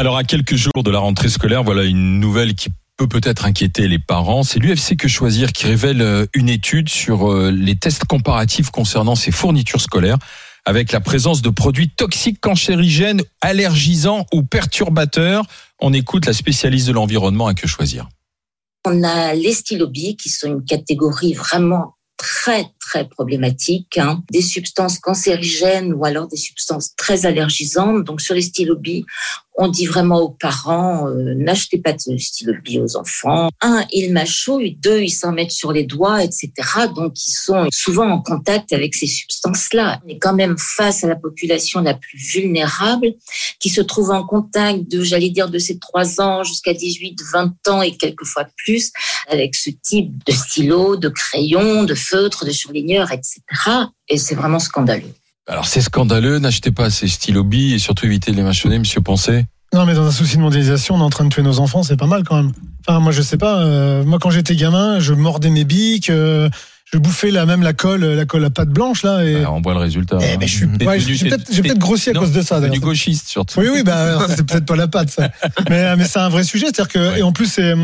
Alors à quelques jours de la rentrée scolaire, voilà une nouvelle qui peut peut-être inquiéter les parents. C'est l'UFC Que Choisir qui révèle euh, une étude sur euh, les tests comparatifs concernant ses fournitures scolaires avec la présence de produits toxiques, cancérigènes, allergisants ou perturbateurs. On écoute la spécialiste de l'environnement à Que Choisir. On a les stylobies qui sont une catégorie vraiment très très problématique, hein. des substances cancérigènes ou alors des substances très allergisantes. Donc sur les stylobies, on dit vraiment aux parents euh, n'achetez pas de stylobies aux enfants. Un, ils mâchouillent, deux, ils s'en mettent sur les doigts, etc. Donc ils sont souvent en contact avec ces substances-là. On est quand même face à la population la plus vulnérable qui se trouve en contact de, j'allais dire, de ces trois ans jusqu'à 18, 20 ans et quelquefois plus avec ce type de stylo, de crayon, de feutre, de etc. Et c'est vraiment scandaleux. Alors c'est scandaleux, n'achetez pas ces stylobies et surtout évitez de les mâchonner, monsieur Poncet. Non, mais dans un souci de mondialisation, on est en train de tuer nos enfants, c'est pas mal quand même. Enfin, moi, je sais pas. euh, moi, quand j'étais gamin, je mordais mes bics, euh, je bouffais la même la colle, la colle à pâte blanche là. Et... Bah, on voit le résultat. Eh, hein. mais je suis, ouais, j'ai peut-être peut-être grossi à non, cause de ça. du gauchiste surtout. Oui, oui, bah, c'est peut-être pas la pâte, ça. Mais, euh, mais c'est un vrai sujet. C'est-à-dire que, Ouais. et en plus, et,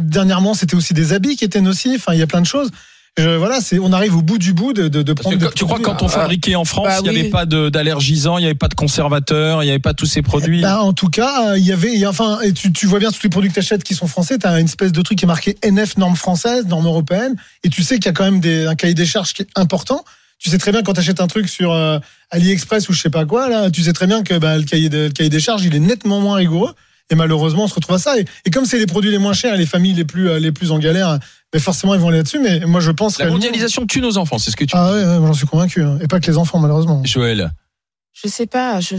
dernièrement, c'était aussi des habits qui étaient nocifs. Enfin, il y a plein de choses. Je, voilà, c'est, on arrive au bout du bout de, de, prendre. que des tu crois quand on fabriquait en France, Bah il n'y avait oui. pas de- d'allergisants, il n'y avait pas de conservateurs, il n'y avait pas tous ces produits Bah, en tout cas, euh, il y avait, enfin, et tu, tu vois bien tous les produits que tu achètes qui sont français, tu as une espèce de truc qui est marqué NF norme française, norme européenne, et tu sais qu'il y a quand même des, un cahier des charges qui est important. Tu sais très bien quand tu achètes un truc sur euh, AliExpress ou je sais pas quoi, là, tu sais très bien que bah, le, cahier de- le cahier des charges, il est nettement moins rigoureux. Et malheureusement, on se retrouve à ça. Et, et comme c'est les produits les moins chers, et les familles les plus, euh, les plus en galère, mais forcément, ils vont aller là-dessus. Mais moi, je pense La réellement- mondialisation tue nos enfants, c'est ce que tu Ah ouais, ouais, moi, j'en suis convaincu. hein. Et pas que les enfants, malheureusement. Joël. Je sais pas. Je,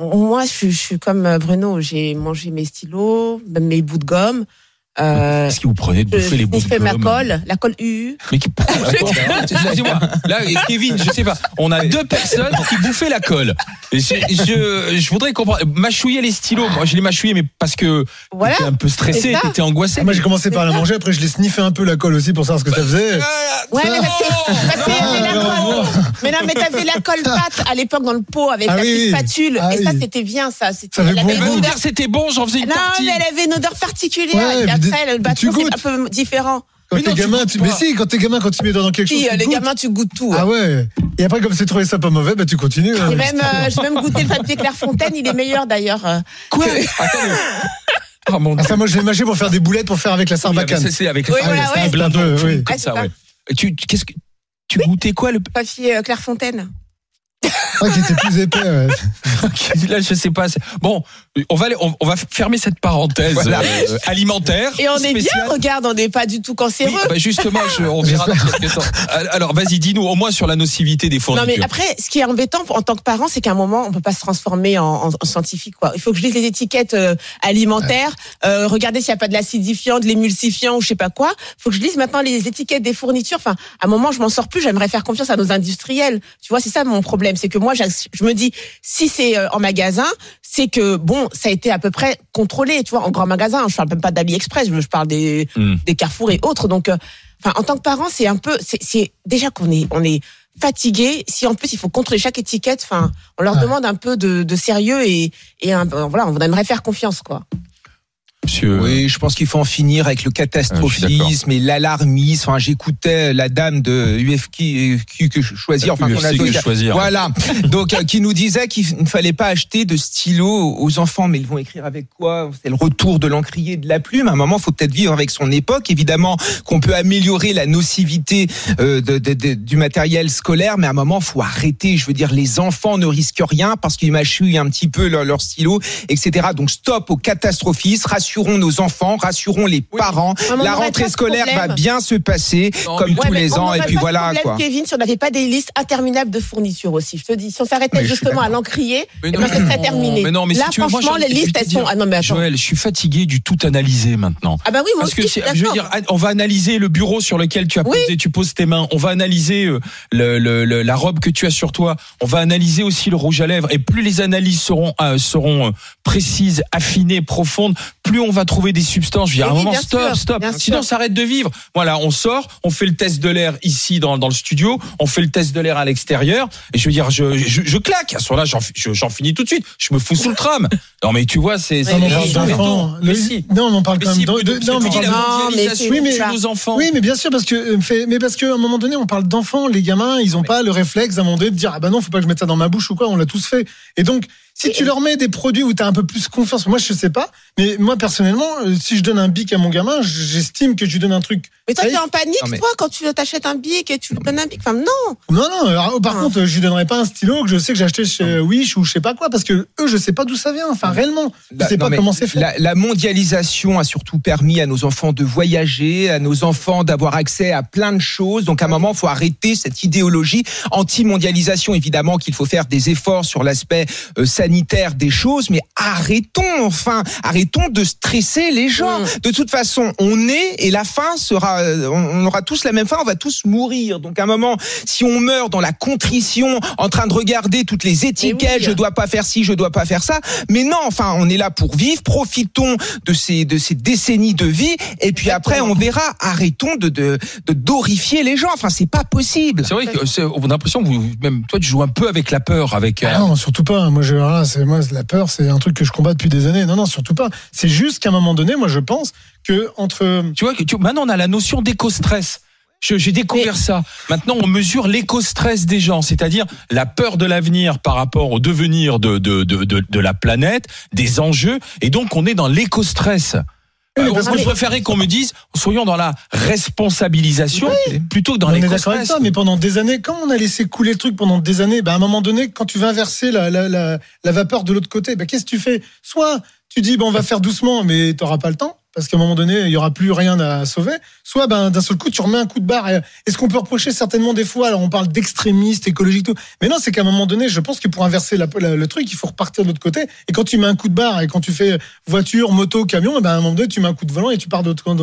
moi, je, suis- je suis comme euh, Bruno. J'ai mangé mes stylos, mes bouts de gomme. Euh, Qu'est-ce que vous prenez de je bouffer les bouts de fais ma gomme colle, la colle UU. Mais qui Excusez-moi. Là, Kevin, je sais pas. On a deux personnes qui bouffaient la colle. Je, je, je voudrais comprendre. Mâchouiller les stylos. Moi, je les mâchouillais, mais parce que Voilà. t'étais un peu stressé, ça. t'étais angoissé. Moi, j'ai commencé par la manger, après, je l'ai sniffé un peu la colle aussi pour savoir ce que ça faisait. Ouais, mais parce que, Ah. Mais non, mais t'avais la colle pâte à l'époque dans le pot avec Ah la oui, petite spatule. Ah et ça, oui. c'était bien, ça. C'était- Ça bon odeur- c'était bon, j'en faisais une Non, tartine. mais elle avait une odeur particulière. Ouais, des- le bâton, tu c'est goûtes. un peu différent. Quand Mais t'es tu gamin, tu, mais si, quand t'es gamin, quand tu mets dans quelque chose. Euh, les goûtes. gamins, tu goûtes tout. Ah hein. ouais. Et après, comme c'est trouvé ça pas mauvais, bah tu continues. hein. J'ai même, euh, j'ai même goûté le papier Clairefontaine, il est meilleur d'ailleurs. euh, Quoi que-. Oh mon Ah, dieu. ça, moi, je l'ai mâché pour faire des boulettes pour faire avec la sarbacane. C'est- C'est avec Oui, Ah, voilà, c'est ouais. un peu, oui. Comme Ah, ça, ouais. Tu, tu- qu'est-ce que, tu goûtais quoi le papier euh, Clairefontaine. Ah, qui était plus épais, ouais. Là, je sais pas. Bon, on va, aller- on, on va fermer cette parenthèse euh, alimentaire. Et on est bien, regarde, on n'est pas du tout cancéreux. Oui, bah justement, je- on verra dans quelques temps. Alors, vas-y, dis-nous au moins sur la nocivité des Non fournitures. mais après, ce qui est embêtant en tant que parent, c'est qu'à un moment, on peut pas se transformer en, en- en scientifique. Quoi. Il faut que je lise les étiquettes euh, alimentaires, euh, regarder s'il n'y a pas de l'acidifiant, de l'émulsifiant ou je sais pas quoi. Il faut que je lise maintenant les étiquettes des fournitures. Enfin, à un moment, je m'en sors plus. J'aimerais faire confiance à nos industriels. Tu vois, c'est ça mon problème, c'est que moi, je me dis, si c'est euh, en magasin, c'est que bon, ça a été à peu près contrôlé. Tu vois, en grand magasin, je parle même pas d'AliExpress, je parle des Hmm. des Carrefour et autres. Donc, euh, enfin, en tant que parent, c'est un peu, c'est- c'est déjà qu'on est, on est fatigué. Si en plus il faut contrôler chaque étiquette, enfin, on leur Ouais. demande un peu de, de sérieux et, et un, voilà, on aimerait faire confiance, quoi. Monsieur. Oui, je pense qu'il faut en finir avec le Ah, je catastrophisme et l'alarmisme. Enfin, j'écoutais la dame de UFQ que choisir, enfin, qu'on UFC a que choisir. Voilà. Donc, euh, qui nous disait qu'il ne fallait pas acheter de stylo aux enfants, mais ils vont écrire avec quoi? C'est le retour de l'encrier et de la plume. À un moment, faut peut-être vivre avec son époque. Évidemment, qu'on peut améliorer la nocivité euh, de, de- de- du matériel scolaire, mais à un moment, faut arrêter. Je veux dire, les enfants ne risquent rien parce qu'ils mâchouillent un petit peu leur, leur stylo, etc. Donc, stop au catastrophisme. Rassurons nos enfants, rassurons les parents. On la rentrée scolaire va bien se passer, Non, comme tous les ans. Et puis voilà, problème, quoi. Kevin, si on n'avait pas des listes interminables de fournitures aussi. Je te dis, si on s'arrêtait justement à l'encrier, eh ben, ce serait terminé. mais non, mais si Là, tu veux, moi, franchement, je- les listes, te elles sont. Ah non, mais attends. Joël, je suis fatigué du tout analyser maintenant. Ah bah oui, moi Parce que aussi. si- je veux dire, on va analyser le bureau sur lequel tu as Oui. posé, tu poses tes mains. On va analyser euh, le, le- le- la robe que tu as sur toi. On va analyser aussi le rouge à lèvres. Et plus les analyses seront euh, seront euh, précises, affinées, profondes, plus on va trouver des substances. Je veux dire, à un Oui, moment, bien stop, sûr, stop. Sinon, on s'arrête de vivre. Voilà, on sort, on fait le test de l'air ici dans, dans le studio, on fait le test de l'air à l'extérieur. Et je veux dire, je, je, je claque. À ce moment-là, j'en, je- j'en finis tout de suite. Je me fous sous le tram. Non, mais tu vois, c'est. Non, non, mais si. Non, on en parle Mais quand même de- non, mais Oui, mais- nos enfants. Oui, mais bien sûr, parce que, euh, fait- mais parce qu'à un moment donné, on parle d'enfants, les gamins, ils ont pas le réflexe d'un moment donné de dire, ah bah non, faut pas que je mette ça dans ma bouche ou quoi, on l'a tous fait. Et donc, si tu leur mets des produits où tu as un peu plus confiance, moi je sais pas, mais moi personnellement, euh, si je donne un bic à mon gamin, j'estime que je lui donne un truc. Mais toi, safe. t'es en panique, Non, mais- toi, quand tu t'achètes un bic et tu lui donnes un bic? Enfin, non. Non, non, alors, par Ah. contre, je lui donnerai pas un stylo que je sais que j'ai acheté chez Wish ou je sais pas quoi, parce que eux, je sais pas d'où ça vient, enfin réellement. Je La- sais pas comment c'est fait. La, la mondialisation a surtout permis à nos enfants de voyager, à nos enfants d'avoir accès à plein de choses. Donc à un moment, il faut arrêter cette idéologie anti-mondialisation. Évidemment qu'il faut faire des efforts sur l'aspect euh, sanitaire des choses, mais arrêtons enfin, arrêtons de stresser les gens. Mm. De toute façon, on est et la fin sera, euh, on aura tous la même fin, on va tous mourir. Donc à un moment, si on meurt dans la contrition, en train de regarder toutes les étiquettes, oui. je dois pas faire ci, je dois pas faire ça. Mais non, enfin, on est là pour vivre. Profitons de ces de ces décennies de vie, et puis après, on verra. Arrêtons de de de dorifier les gens. Enfin, c'est pas possible. C'est vrai que c'est- on a l'impression que vous, même toi, tu joues un peu avec la peur, avec. euh, Ah non, surtout pas. Moi, je, voilà, c'est moi la peur, c'est un truc que je combats depuis des années. Non, non, surtout pas. C'est juste qu'à un moment donné, moi, je pense que entre Tu vois que tu, maintenant on a la notion d'éco-stress. J'ai découvert ça. Maintenant, on mesure l'éco-stress des gens, c'est-à-dire la peur de l'avenir par rapport au devenir de, de, de, de, de la planète, des enjeux, et donc on est dans l'éco-stress. Euh, parce que- préférait qu'on me dise, soyons dans la responsabilisation plutôt que dans on est d'accord avec l'éco-stress. ça, mais pendant des années, quand on a laissé couler le truc pendant des années, ben à un moment donné, quand tu vas inverser la, la, la, la vapeur de l'autre côté, ben qu'est-ce que tu fais? Soit tu dis, ben on va faire doucement, mais t'auras pas le temps. Parce qu'à un moment donné, il y aura plus rien à sauver. Soit, ben, d'un seul coup, tu remets un coup de barre. Et Est-ce qu'on peut reprocher certainement des fois Alors, on parle d'extrémistes, écologiques, tout. Mais non, c'est qu'à un moment donné, je pense que pour inverser la- la- le truc, il faut repartir de l'autre côté. Et quand tu mets un coup de barre et quand tu fais voiture, moto, camion, et ben, à un moment donné, tu mets un coup de volant et tu pars de l'autre côté.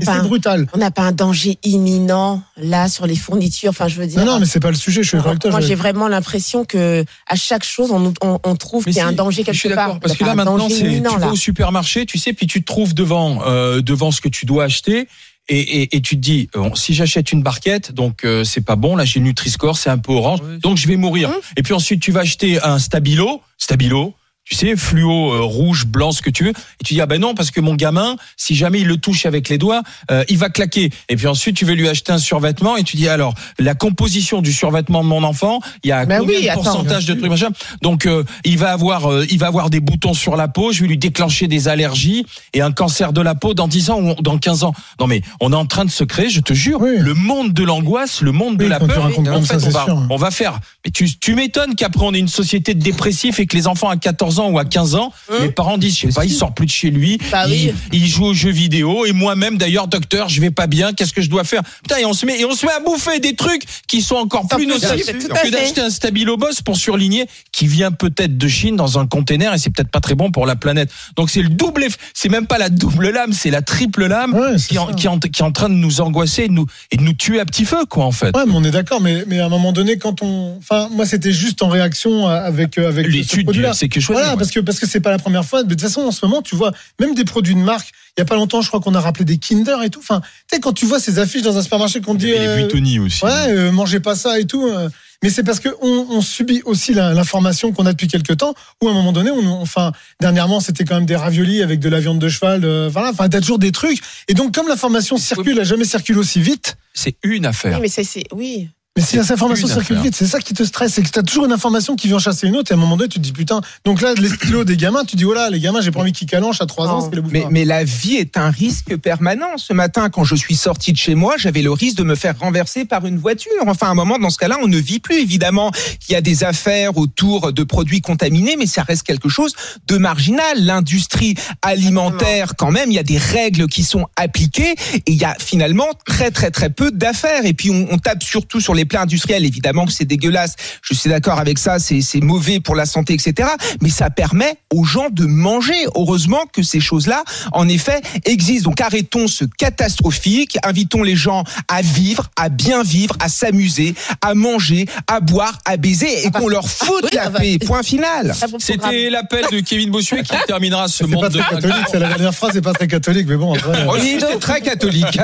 C'est un- brutal. On n'a pas un danger imminent là sur les fournitures. Enfin, je veux dire. Non, non, mais c'est pas le sujet. Je suis toi. Moi, j'ai vraiment l'impression que à chaque chose, on, nous- on, on trouve qu'il y a un danger je suis quelque part. Parce que là maintenant, tu là. vas au supermarché, tu sais, puis tu te trouves devant euh, devant ce que tu dois acheter. Et, et, et tu te dis, bon, si j'achète une barquette, donc euh, c'est pas bon. Là, j'ai le Nutri-Score, c'est un peu orange, donc je vais mourir. Hum. Et puis ensuite, tu vas acheter un stabilo, stabilo. Tu sais, fluo, euh, rouge, blanc, ce que tu veux. Et tu dis, ah ben non, parce que mon gamin, si jamais il le touche avec les doigts, euh, il va claquer. Et puis ensuite, tu veux lui acheter un survêtement et tu dis, alors, la composition du survêtement de mon enfant, il y a Ben combien oui, de attends. pourcentage de trucs, machin. Donc, euh, il va avoir, euh, il va avoir des boutons sur la peau, je vais lui déclencher des allergies et un cancer de la peau dans 10 ans ou dans 15 ans. Non mais, on est en train de se créer, je te jure, Oui. le monde de l'angoisse, le monde de la peur. en fait, ça, on va, on va faire. Mais tu, tu m'étonnes qu'après on ait une société de dépressifs et que les enfants à 14 ans ou à 15 ans, Hum. les parents disent, je sais pas, il sort plus de chez lui, Bah il, oui. il joue aux jeux vidéo et moi-même d'ailleurs, docteur, je vais pas bien, qu'est-ce que je dois faire? Putain, et on se met et on se met à bouffer des trucs qui sont encore plus nocifs que d'acheter un stabilo boss pour surligner qui vient peut-être de Chine dans un container et c'est peut-être pas très bon pour la planète. Donc c'est le double c'est même pas la double lame, c'est la triple lame Ouais, qui, est en- ça. qui, est en, qui est en train de nous angoisser et de nous, et de nous tuer à petit feu quoi en fait. Ouais, mais on est d'accord, mais, mais à un moment donné, quand on. Enfin, moi, c'était juste en réaction avec, euh, avec ce L'étude, produit-là. c'est que choisir. Voilà, parce que parce que c'est pas la première fois. Mais de toute façon, en ce moment, tu vois, même des produits de marque. Il y a pas longtemps, je crois qu'on a rappelé des Kinder et tout. Enfin, tu sais, quand tu vois ces affiches dans un supermarché qu'on dit, avait euh, les buitoni aussi. ouais, euh, mangez pas ça et tout. euh, mais c'est parce que on, on subit aussi l'information qu'on a depuis quelques temps. Où à un moment donné, on, enfin, dernièrement, c'était quand même des raviolis avec de la viande de cheval. euh, voilà, enfin, t'as toujours des trucs. Et donc, comme l'information circule, a jamais circulé aussi vite. C'est une affaire. Oui, mais c'est, oui. Mais si cette information une circule affaire. vite, c'est ça qui te stresse, c'est que tu as toujours une information qui vient chasser une autre, et à un moment donné, tu te dis putain. Donc là, les stylos des gamins, tu dis oh là, les gamins, j'ai pas envie qu'ils calanchent à 3 ans, Non. c'est le Mais, bouffard. mais la vie est un risque permanent. Ce matin, quand je suis sorti de chez moi, j'avais le risque de me faire renverser par une voiture. Enfin, à un moment, dans ce cas-là, on ne vit plus. Évidemment qu'il y a des affaires autour de produits contaminés, mais ça reste quelque chose de marginal. L'industrie alimentaire, quand même, il y a des règles qui sont appliquées et il y a finalement très, très, très peu d'affaires. Et puis, on, on tape surtout sur les plats industriels. Évidemment que c'est dégueulasse. Je suis d'accord avec ça. C'est mauvais pour la santé, etc. Mais ça permet aux gens de manger. Heureusement que ces choses-là, en effet, existent. Donc arrêtons ce catastrophique. Invitons les gens à vivre, à bien vivre, à s'amuser, à manger, à boire, à baiser et qu'on leur foute Oui, la ça va. paix. Point final. Très programme. C'était l'appel de Kevin Bossuet qui terminera ce C'est pas monde de très catholique, c'est la dernière phrase, c'est pas très catholique, mais bon, après. euh, c'est très catholique.